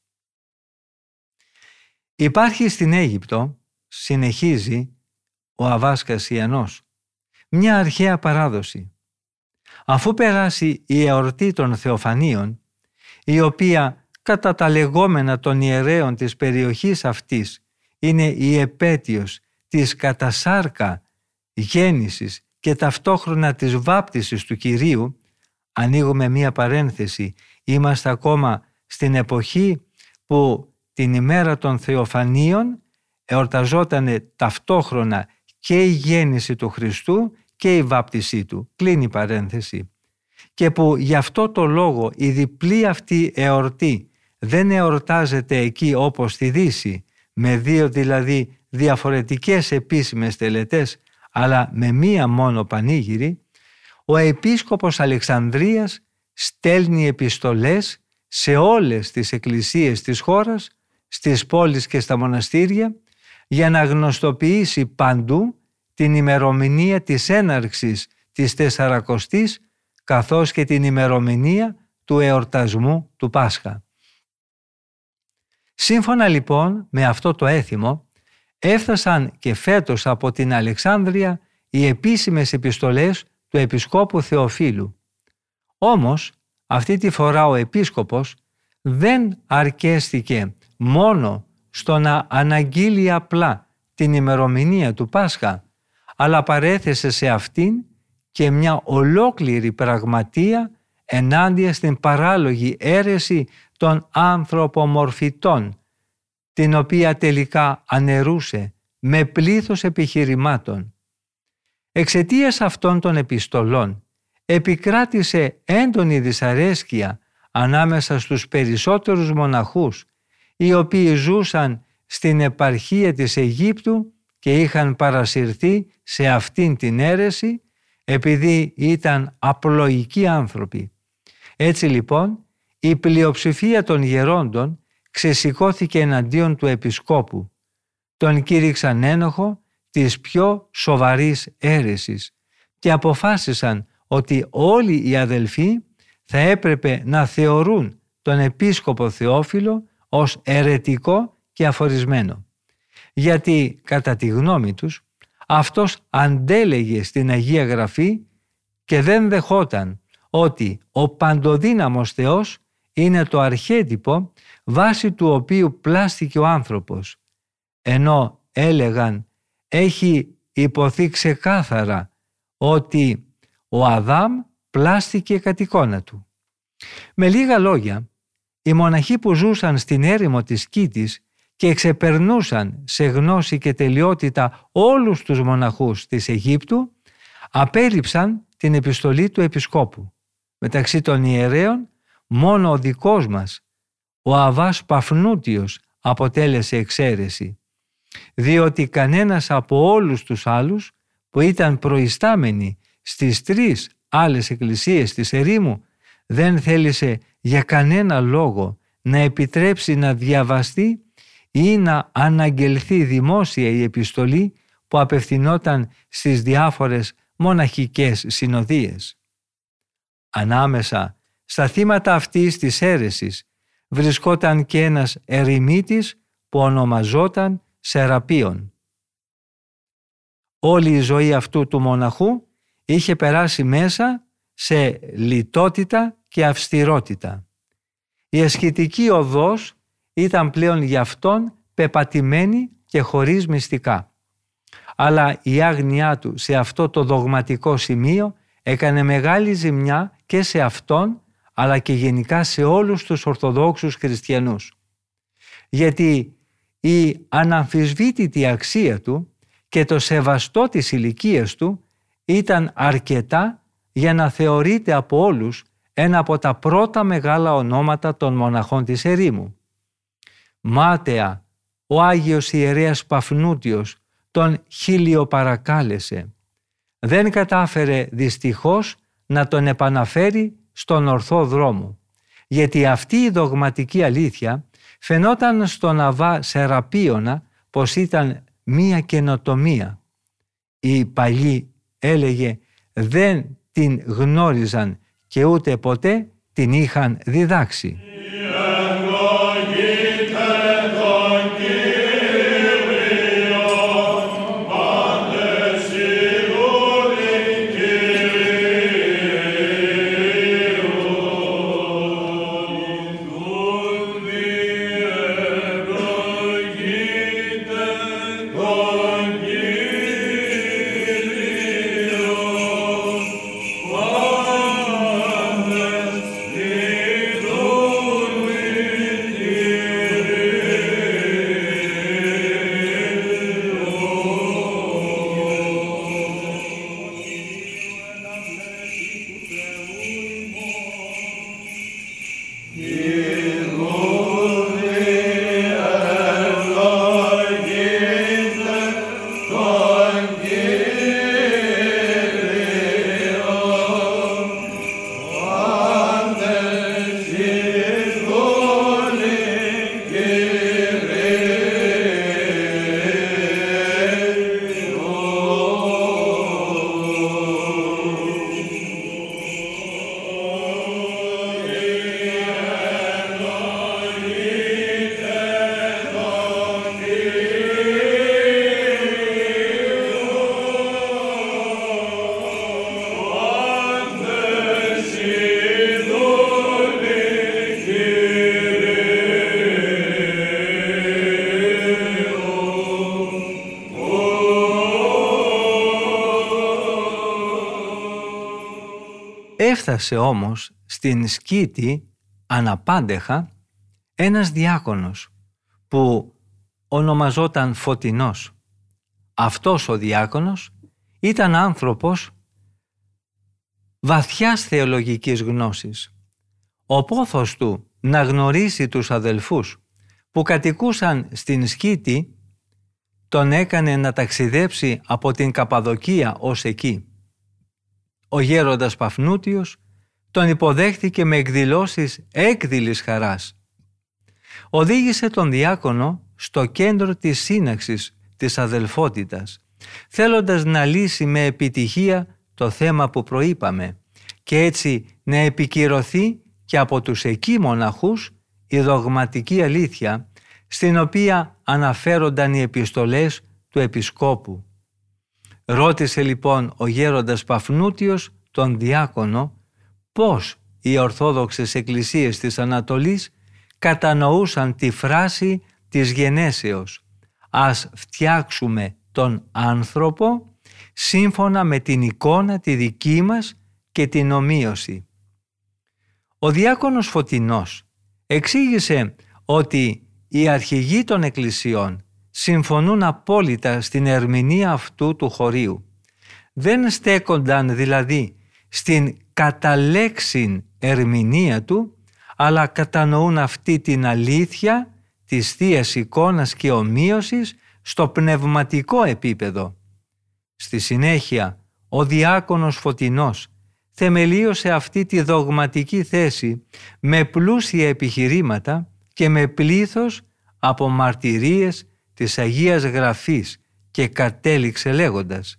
Υπάρχει στην Αίγυπτο, συνεχίζει ο Αβάσκας Ιανός, μια αρχαία παράδοση. Αφού περάσει η εορτή των Θεοφανίων, η οποία κατά τα λεγόμενα των ιερέων της περιοχής αυτής είναι η επέτειος της κατασάρκα γέννησης και ταυτόχρονα της βάπτισης του Κυρίου, ανοίγουμε μία παρένθεση, είμαστε ακόμα στην εποχή που την ημέρα των Θεοφανίων εορταζόταν ταυτόχρονα και η γέννηση του Χριστού και η βάπτισή του. Κλείνει η παρένθεση. Και που γι' αυτό το λόγο η διπλή αυτή εορτή δεν εορτάζεται εκεί όπως στη Δύση, με δύο δηλαδή διαφορετικές επίσημες τελετές, αλλά με μία μόνο πανήγυρη, ο Επίσκοπος Αλεξανδρίας στέλνει επιστολές σε όλες τις εκκλησίες της χώρας, στις πόλεις και στα μοναστήρια, για να γνωστοποιήσει παντού την ημερομηνία της έναρξης της Τεσσαρακοστής καθώς και την ημερομηνία του εορτασμού του Πάσχα. Σύμφωνα λοιπόν με αυτό το έθιμο, έφτασαν και φέτος από την Αλεξάνδρεια οι επίσημες επιστολές του Επισκόπου Θεοφίλου. Όμως, αυτή τη φορά ο Επίσκοπος δεν αρκέστηκε μόνο στο να αναγγείλει απλά την ημερομηνία του Πάσχα, αλλά παρέθεσε σε αυτήν και μια ολόκληρη πραγματεία ενάντια στην παράλογη αίρεση των ανθρωπομορφητών, την οποία τελικά ανερούσε με πλήθος επιχειρημάτων. Εξαιτίας αυτών των επιστολών επικράτησε έντονη δυσαρέσκεια ανάμεσα στους περισσότερους μοναχούς οι οποίοι ζούσαν στην επαρχία της Αιγύπτου και είχαν παρασυρθεί σε αυτήν την αίρεση επειδή ήταν απλοϊκοί άνθρωποι. Έτσι λοιπόν η πλειοψηφία των γερόντων ξεσηκώθηκε εναντίον του επισκόπου. Τον κήρυξαν ένοχο της πιο σοβαρής αίρεσης και αποφάσισαν ότι όλοι οι αδελφοί θα έπρεπε να θεωρούν τον επίσκοπο Θεόφιλο ως αιρετικό και αφορισμένο. Γιατί κατά τη γνώμη τους αυτός αντέλεγε στην Αγία Γραφή και δεν δεχόταν ότι ο παντοδύναμος Θεός είναι το αρχέτυπο βάσει του οποίου πλάστηκε ο άνθρωπος, ενώ έλεγαν έχει υποθεί ξεκάθαρα ότι ο Αδάμ πλάστηκε κατ' εικόνα του. Με λίγα λόγια, οι μοναχοί που ζούσαν στην έρημο της Κίτης και εξεπερνούσαν σε γνώση και τελειότητα όλους τους μοναχούς της Αιγύπτου, απέριψαν την επιστολή του Επισκόπου. Μεταξύ των ιερέων, μόνο ο δικός μας, ο Αβάς Παφνούτιος, αποτέλεσε εξαίρεση, διότι κανένας από όλους τους άλλους που ήταν προϊστάμενη στις τρεις άλλες εκκλησίες της ερήμου δεν θέλησε για κανένα λόγο να επιτρέψει να διαβαστεί ή να αναγγελθεί δημόσια η επιστολή που απευθυνόταν στις διάφορες μοναχικές συνοδείες. Ανάμεσα στα θύματα αυτής της αίρεσης βρισκόταν και ένας ερημίτης που ονομαζόταν Σεραπίον. Όλη η ζωή αυτού του μοναχού είχε περάσει μέσα σε λιτότητα και αυστηρότητα. Η ασχητική οδός ήταν πλέον για αυτόν πεπατημένη και χωρίς μυστικά. Αλλά η άγνοιά του σε αυτό το δογματικό σημείο έκανε μεγάλη ζημιά και σε αυτόν αλλά και γενικά σε όλους τους Ορθοδόξους Χριστιανούς. Γιατί η αναμφισβήτητη αξία του και το σεβαστό της ηλικίας του ήταν αρκετά για να θεωρείται από όλους ένα από τα πρώτα μεγάλα ονόματα των μοναχών της ερήμου. Μάταια, ο Άγιος Ιερέας Παφνούτιος τον χίλιο-παρακάλεσε. Δεν κατάφερε δυστυχώς να τον επαναφέρει στον ορθό δρόμο, γιατί αυτή η δογματική αλήθεια φαινόταν στον Αβά Σεραπίωνα πως ήταν μία καινοτομία. Οι παλιοί έλεγε δεν την γνώριζαν και ούτε ποτέ την είχαν διδάξει. Έφτασε όμως στην σκήτη αναπάντεχα ένας διάκονος που ονομαζόταν Φωτεινός. Αυτός ο διάκονος ήταν άνθρωπος βαθιάς θεολογικής γνώσης. Ο πόθος του να γνωρίσει τους αδελφούς που κατοικούσαν στην Σκήτη τον έκανε να ταξιδέψει από την Καπαδοκία ως εκεί ο γέροντας Παφνούτιος τον υποδέχθηκε με εκδηλώσεις έκδηλης χαράς. Οδήγησε τον διάκονο στο κέντρο της σύναξης της αδελφότητας, θέλοντας να λύσει με επιτυχία το θέμα που προείπαμε και έτσι να επικυρωθεί και από τους εκεί μοναχούς η δογματική αλήθεια στην οποία αναφέρονταν οι επιστολές του Επισκόπου. Ρώτησε λοιπόν ο γέροντας Παφνούτιος τον διάκονο πώς οι Ορθόδοξες Εκκλησίες της Ανατολής κατανοούσαν τη φράση της γενέσεως «Ας φτιάξουμε τον άνθρωπο σύμφωνα με την εικόνα τη δική μας και την ομοίωση». Ο διάκονος Φωτεινός εξήγησε ότι οι αρχηγοί των εκκλησιών συμφωνούν απόλυτα στην ερμηνεία αυτού του χωρίου. Δεν στέκονταν δηλαδή στην καταλέξιν ερμηνεία του, αλλά κατανοούν αυτή την αλήθεια της θείας εικόνας και ομοίωσης στο πνευματικό επίπεδο. Στη συνέχεια, ο διάκονος Φωτεινός θεμελίωσε αυτή τη δογματική θέση με πλούσια επιχειρήματα και με πλήθος από μαρτυρίες της Αγίας Γραφής και κατέληξε λέγοντας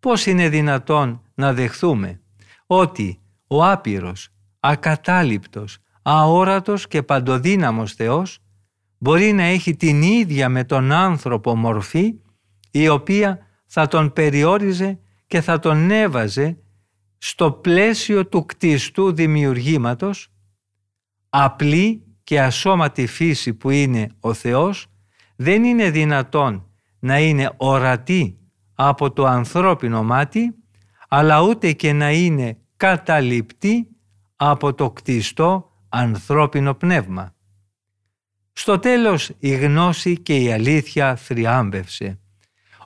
«Πώς είναι δυνατόν να δεχθούμε ότι ο άπειρος, ακατάληπτος, αόρατος και παντοδύναμος Θεός μπορεί να έχει την ίδια με τον άνθρωπο μορφή η οποία θα τον περιόριζε και θα τον έβαζε στο πλαίσιο του κτιστού δημιουργήματος απλή και ασώματη φύση που είναι ο Θεός δεν είναι δυνατόν να είναι ορατή από το ανθρώπινο μάτι αλλά ούτε και να είναι καταληπτή από το κτιστό ανθρώπινο πνεύμα. Στο τέλος η γνώση και η αλήθεια θριάμβευσε.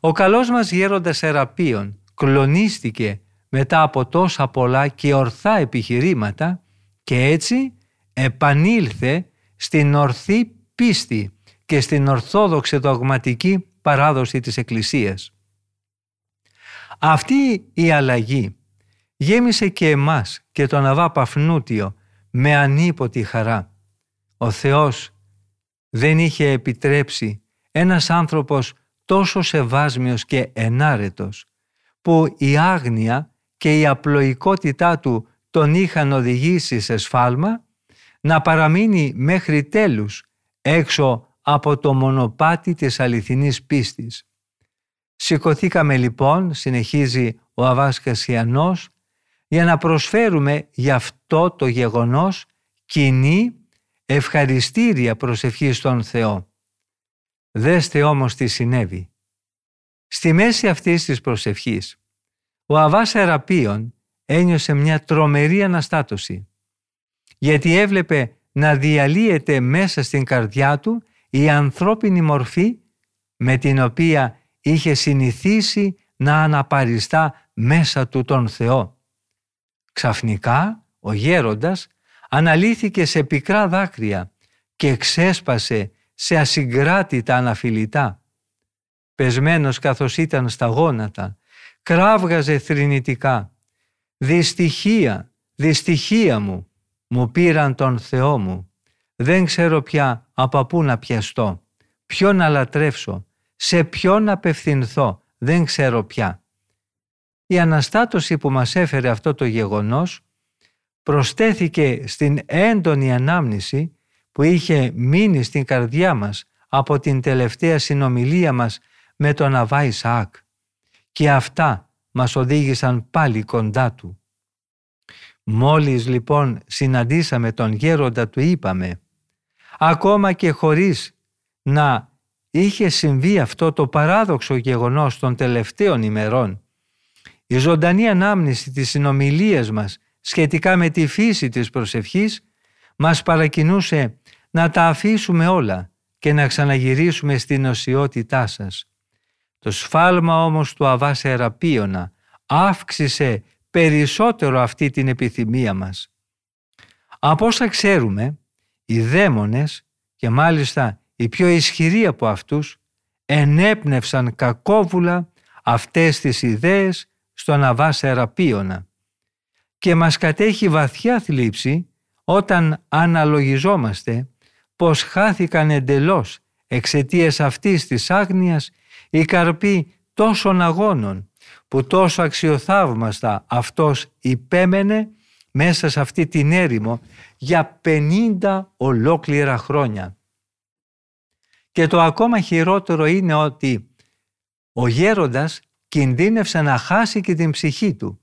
Ο καλός μας γέροντας Εραπείων κλονίστηκε μετά από τόσα πολλά και ορθά επιχειρήματα και έτσι επανήλθε στην ορθή πίστη και στην ορθόδοξη δογματική παράδοση της Εκκλησίας. Αυτή η αλλαγή γέμισε και εμάς και τον Αβά Παφνούτιο με ανίποτη χαρά. Ο Θεός δεν είχε επιτρέψει ένας άνθρωπος τόσο σεβάσμιος και ενάρετος που η άγνοια και η απλοϊκότητά του τον είχαν οδηγήσει σε σφάλμα να παραμείνει μέχρι τέλους έξω από το μονοπάτι της αληθινής πίστης. Σηκωθήκαμε λοιπόν, συνεχίζει ο Αβάς Κασιανός, για να προσφέρουμε γι' αυτό το γεγονός κοινή ευχαριστήρια προσευχή στον Θεό. Δέστε όμως τι συνέβη. Στη μέση αυτής της προσευχής, ο Αβάς Εραπείων ένιωσε μια τρομερή αναστάτωση, γιατί έβλεπε να διαλύεται μέσα στην καρδιά του η ανθρώπινη μορφή με την οποία είχε συνηθίσει να αναπαριστά μέσα του τον Θεό. Ξαφνικά ο γέροντας αναλύθηκε σε πικρά δάκρυα και ξέσπασε σε ασυγκράτητα αναφιλητά. Πεσμένος καθώς ήταν στα γόνατα, κράβγαζε θρηνητικά. «Δυστυχία, δυστυχία μου, μου πήραν τον Θεό μου. Δεν ξέρω πια από πού να πιαστώ, ποιον να λατρεύσω, σε ποιον απευθυνθώ, δεν ξέρω πια». Η αναστάτωση που μας έφερε αυτό το γεγονός προστέθηκε στην έντονη ανάμνηση που είχε μείνει στην καρδιά μας από την τελευταία συνομιλία μας με τον Αβά Ισαάκ και αυτά μας οδήγησαν πάλι κοντά του. Μόλις λοιπόν συναντήσαμε τον γέροντα του είπαμε ακόμα και χωρίς να είχε συμβεί αυτό το παράδοξο γεγονός των τελευταίων ημερών η ζωντανή ανάμνηση της συνομιλίας μας σχετικά με τη φύση της προσευχής μας παρακινούσε να τα αφήσουμε όλα και να ξαναγυρίσουμε στην οσιότητά σας. Το σφάλμα όμως του Αβάς Σεραπίωνα αύξησε περισσότερο αυτή την επιθυμία μας. Από όσα ξέρουμε, οι δαίμονες και μάλιστα οι πιο ισχυροί από αυτούς ενέπνευσαν κακόβουλα αυτές τις ιδέες στον Αβά Σεραπίωνα και μας κατέχει βαθιά θλίψη όταν αναλογιζόμαστε πως χάθηκαν εντελώς εξαιτίας αυτής της άγνοιας οι καρποί τόσων αγώνων που τόσο αξιοθαύμαστα αυτός υπέμενε μέσα σε αυτή την έρημο για 50 ολόκληρα χρόνια. Και το ακόμα χειρότερο είναι ότι ο γέροντας κινδύνευσε να χάσει και την ψυχή του.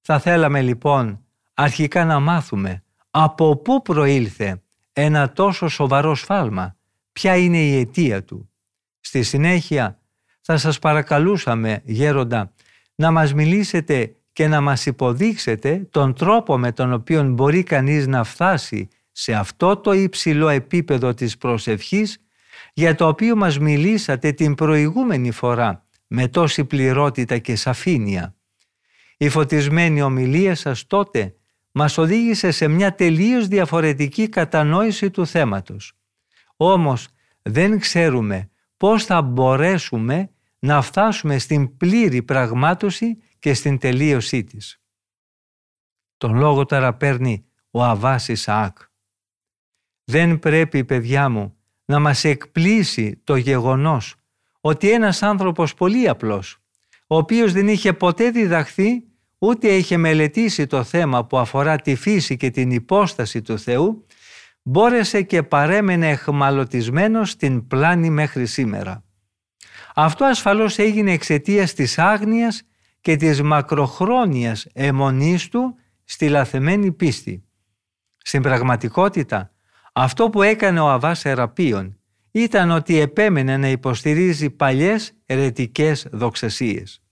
Θα θέλαμε λοιπόν αρχικά να μάθουμε από πού προήλθε ένα τόσο σοβαρό σφάλμα, ποια είναι η αιτία του. Στη συνέχεια θα σας παρακαλούσαμε γέροντα να μας μιλήσετε και να μας υποδείξετε τον τρόπο με τον οποίο μπορεί κανείς να φτάσει σε αυτό το υψηλό επίπεδο της προσευχής για το οποίο μας μιλήσατε την προηγούμενη φορά με τόση πληρότητα και σαφήνεια. Η φωτισμένη ομιλία σας τότε μας οδήγησε σε μια τελείως διαφορετική κατανόηση του θέματος. Όμως δεν ξέρουμε πώς θα μπορέσουμε να φτάσουμε στην πλήρη πραγμάτωση και στην τελείωσή της. Τον λόγο τώρα παίρνει ο Αβάς Ισαάκ. Δεν πρέπει, παιδιά μου, να μας εκπλήσει το γεγονός ότι ένας άνθρωπος πολύ απλός, ο οποίος δεν είχε ποτέ διδαχθεί ούτε είχε μελετήσει το θέμα που αφορά τη φύση και την υπόσταση του Θεού, μπόρεσε και παρέμενε εχμαλωτισμένος στην πλάνη μέχρι σήμερα. Αυτό ασφαλώς έγινε εξαιτίας της άγνοιας και της μακροχρόνιας αιμονής του στη λαθεμένη πίστη. Στην πραγματικότητα, αυτό που έκανε ο Αβάς Εραπείων ήταν ότι επέμενε να υποστηρίζει παλιές ερετικές δοξασίες.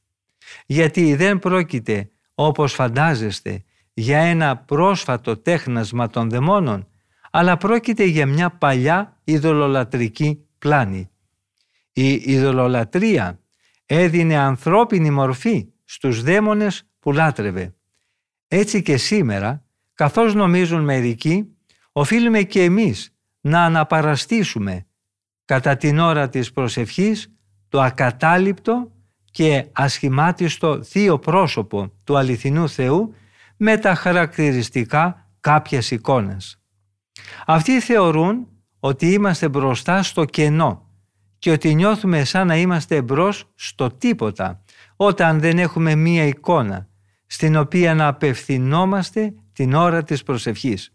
Γιατί δεν πρόκειται, όπως φαντάζεστε, για ένα πρόσφατο τέχνασμα των δαιμόνων, αλλά πρόκειται για μια παλιά ειδωλολατρική πλάνη. Η ειδωλολατρία έδινε ανθρώπινη μορφή στους δαίμονες που λάτρευε. Έτσι και σήμερα, καθώς νομίζουν μερικοί, οφείλουμε και εμείς να αναπαραστήσουμε κατά την ώρα της προσευχής το ακατάληπτο και ασχημάτιστο θείο πρόσωπο του αληθινού Θεού με τα χαρακτηριστικά κάποιες εικόνες. Αυτοί θεωρούν ότι είμαστε μπροστά στο κενό και ότι νιώθουμε σαν να είμαστε μπρος στο τίποτα όταν δεν έχουμε μία εικόνα στην οποία να απευθυνόμαστε την ώρα της προσευχής.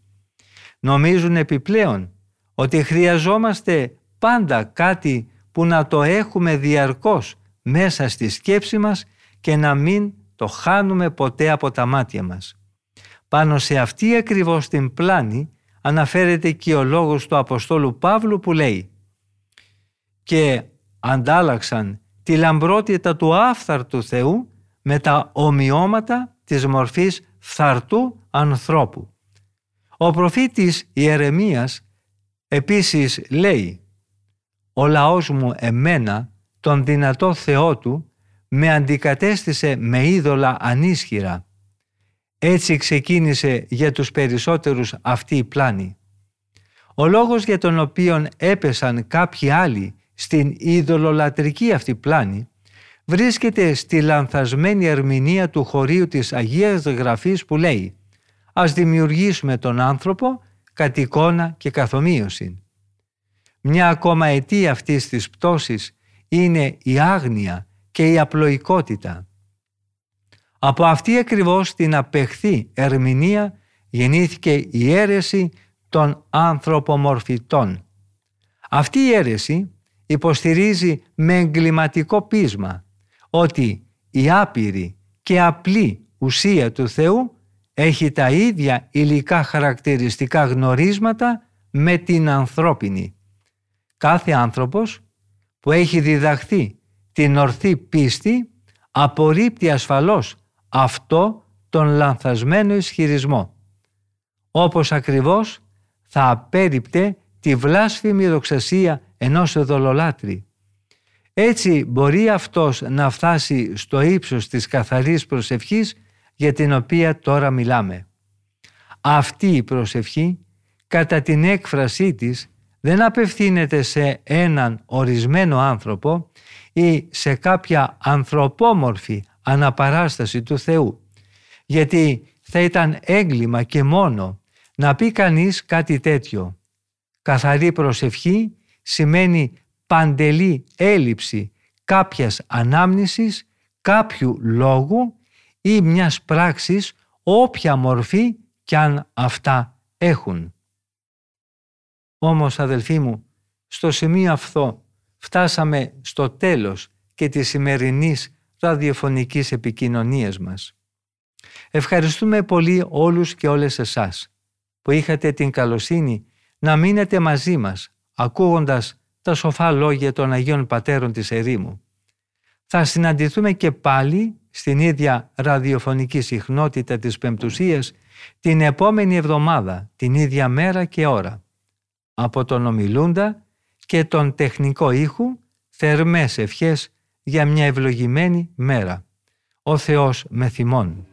Νομίζουν επιπλέον ότι χρειαζόμαστε πάντα κάτι που να το έχουμε διαρκώς μέσα στη σκέψη μας και να μην το χάνουμε ποτέ από τα μάτια μας. Πάνω σε αυτή ακριβώς την πλάνη αναφέρεται και ο λόγος του Αποστόλου Παύλου που λέει «Και αντάλλαξαν τη λαμπρότητα του άφθαρτου Θεού με τα ομοιώματα της μορφής φθαρτού ανθρώπου». Ο προφήτης Ιερεμίας επίσης λέει «Ο λαός μου εμένα, τον δυνατό Θεό του, με αντικατέστησε με είδωλα ανίσχυρα. Έτσι ξεκίνησε για τους περισσότερους αυτή η πλάνη. Ο λόγος για τον οποίο έπεσαν κάποιοι άλλοι στην ειδωλολατρική αυτή πλάνη βρίσκεται στη λανθασμένη ερμηνεία του χωρίου της Αγίας Γραφής που λέει «Ας δημιουργήσουμε τον άνθρωπο κατ' εικόνα και καθομοίωση». Μια ακόμα αιτία αυτής της πτώσης είναι η άγνοια και η απλοϊκότητα. Από αυτή ακριβώς την απεχθή ερμηνεία γεννήθηκε η αίρεση των ανθρωπομορφητών. Αυτή η αίρεση υποστηρίζει με εγκληματικό πείσμα ότι η άπειρη και απλή ουσία του Θεού έχει τα ίδια υλικά χαρακτηριστικά γνωρίσματα με την ανθρώπινη. Κάθε άνθρωπος που έχει διδαχθεί την ορθή πίστη απορρίπτει ασφαλώς αυτό τον λανθασμένο ισχυρισμό. Όπως ακριβώς θα απέριπτε τη βλάσφημη δοξασία ενός εδωλολάτρη. Έτσι μπορεί αυτός να φτάσει στο ύψος της καθαρής προσευχής για την οποία τώρα μιλάμε. Αυτή η προσευχή κατά την έκφρασή της δεν απευθύνεται σε έναν ορισμένο άνθρωπο ή σε κάποια ανθρωπόμορφη αναπαράσταση του Θεού. Γιατί θα ήταν έγκλημα και μόνο να πει κανείς κάτι τέτοιο. Καθαρή προσευχή σημαίνει παντελή έλλειψη κάποιας ανάμνησης, κάποιου λόγου ή μιας πράξης όποια μορφή κι αν αυτά έχουν. Όμως αδελφοί μου, στο σημείο αυτό φτάσαμε στο τέλος και της σημερινής ραδιοφωνικής επικοινωνίας μας. Ευχαριστούμε πολύ όλους και όλες εσάς που είχατε την καλοσύνη να μείνετε μαζί μας ακούγοντας τα σοφά λόγια των Αγίων Πατέρων της Ερήμου. Θα συναντηθούμε και πάλι στην ίδια ραδιοφωνική συχνότητα της Πεμπτουσίας την επόμενη εβδομάδα, την ίδια μέρα και ώρα. Από τον ομιλούντα και τον τεχνικό ήχου θερμές ευχές για μια ευλογημένη μέρα. Ο Θεός με θυμών.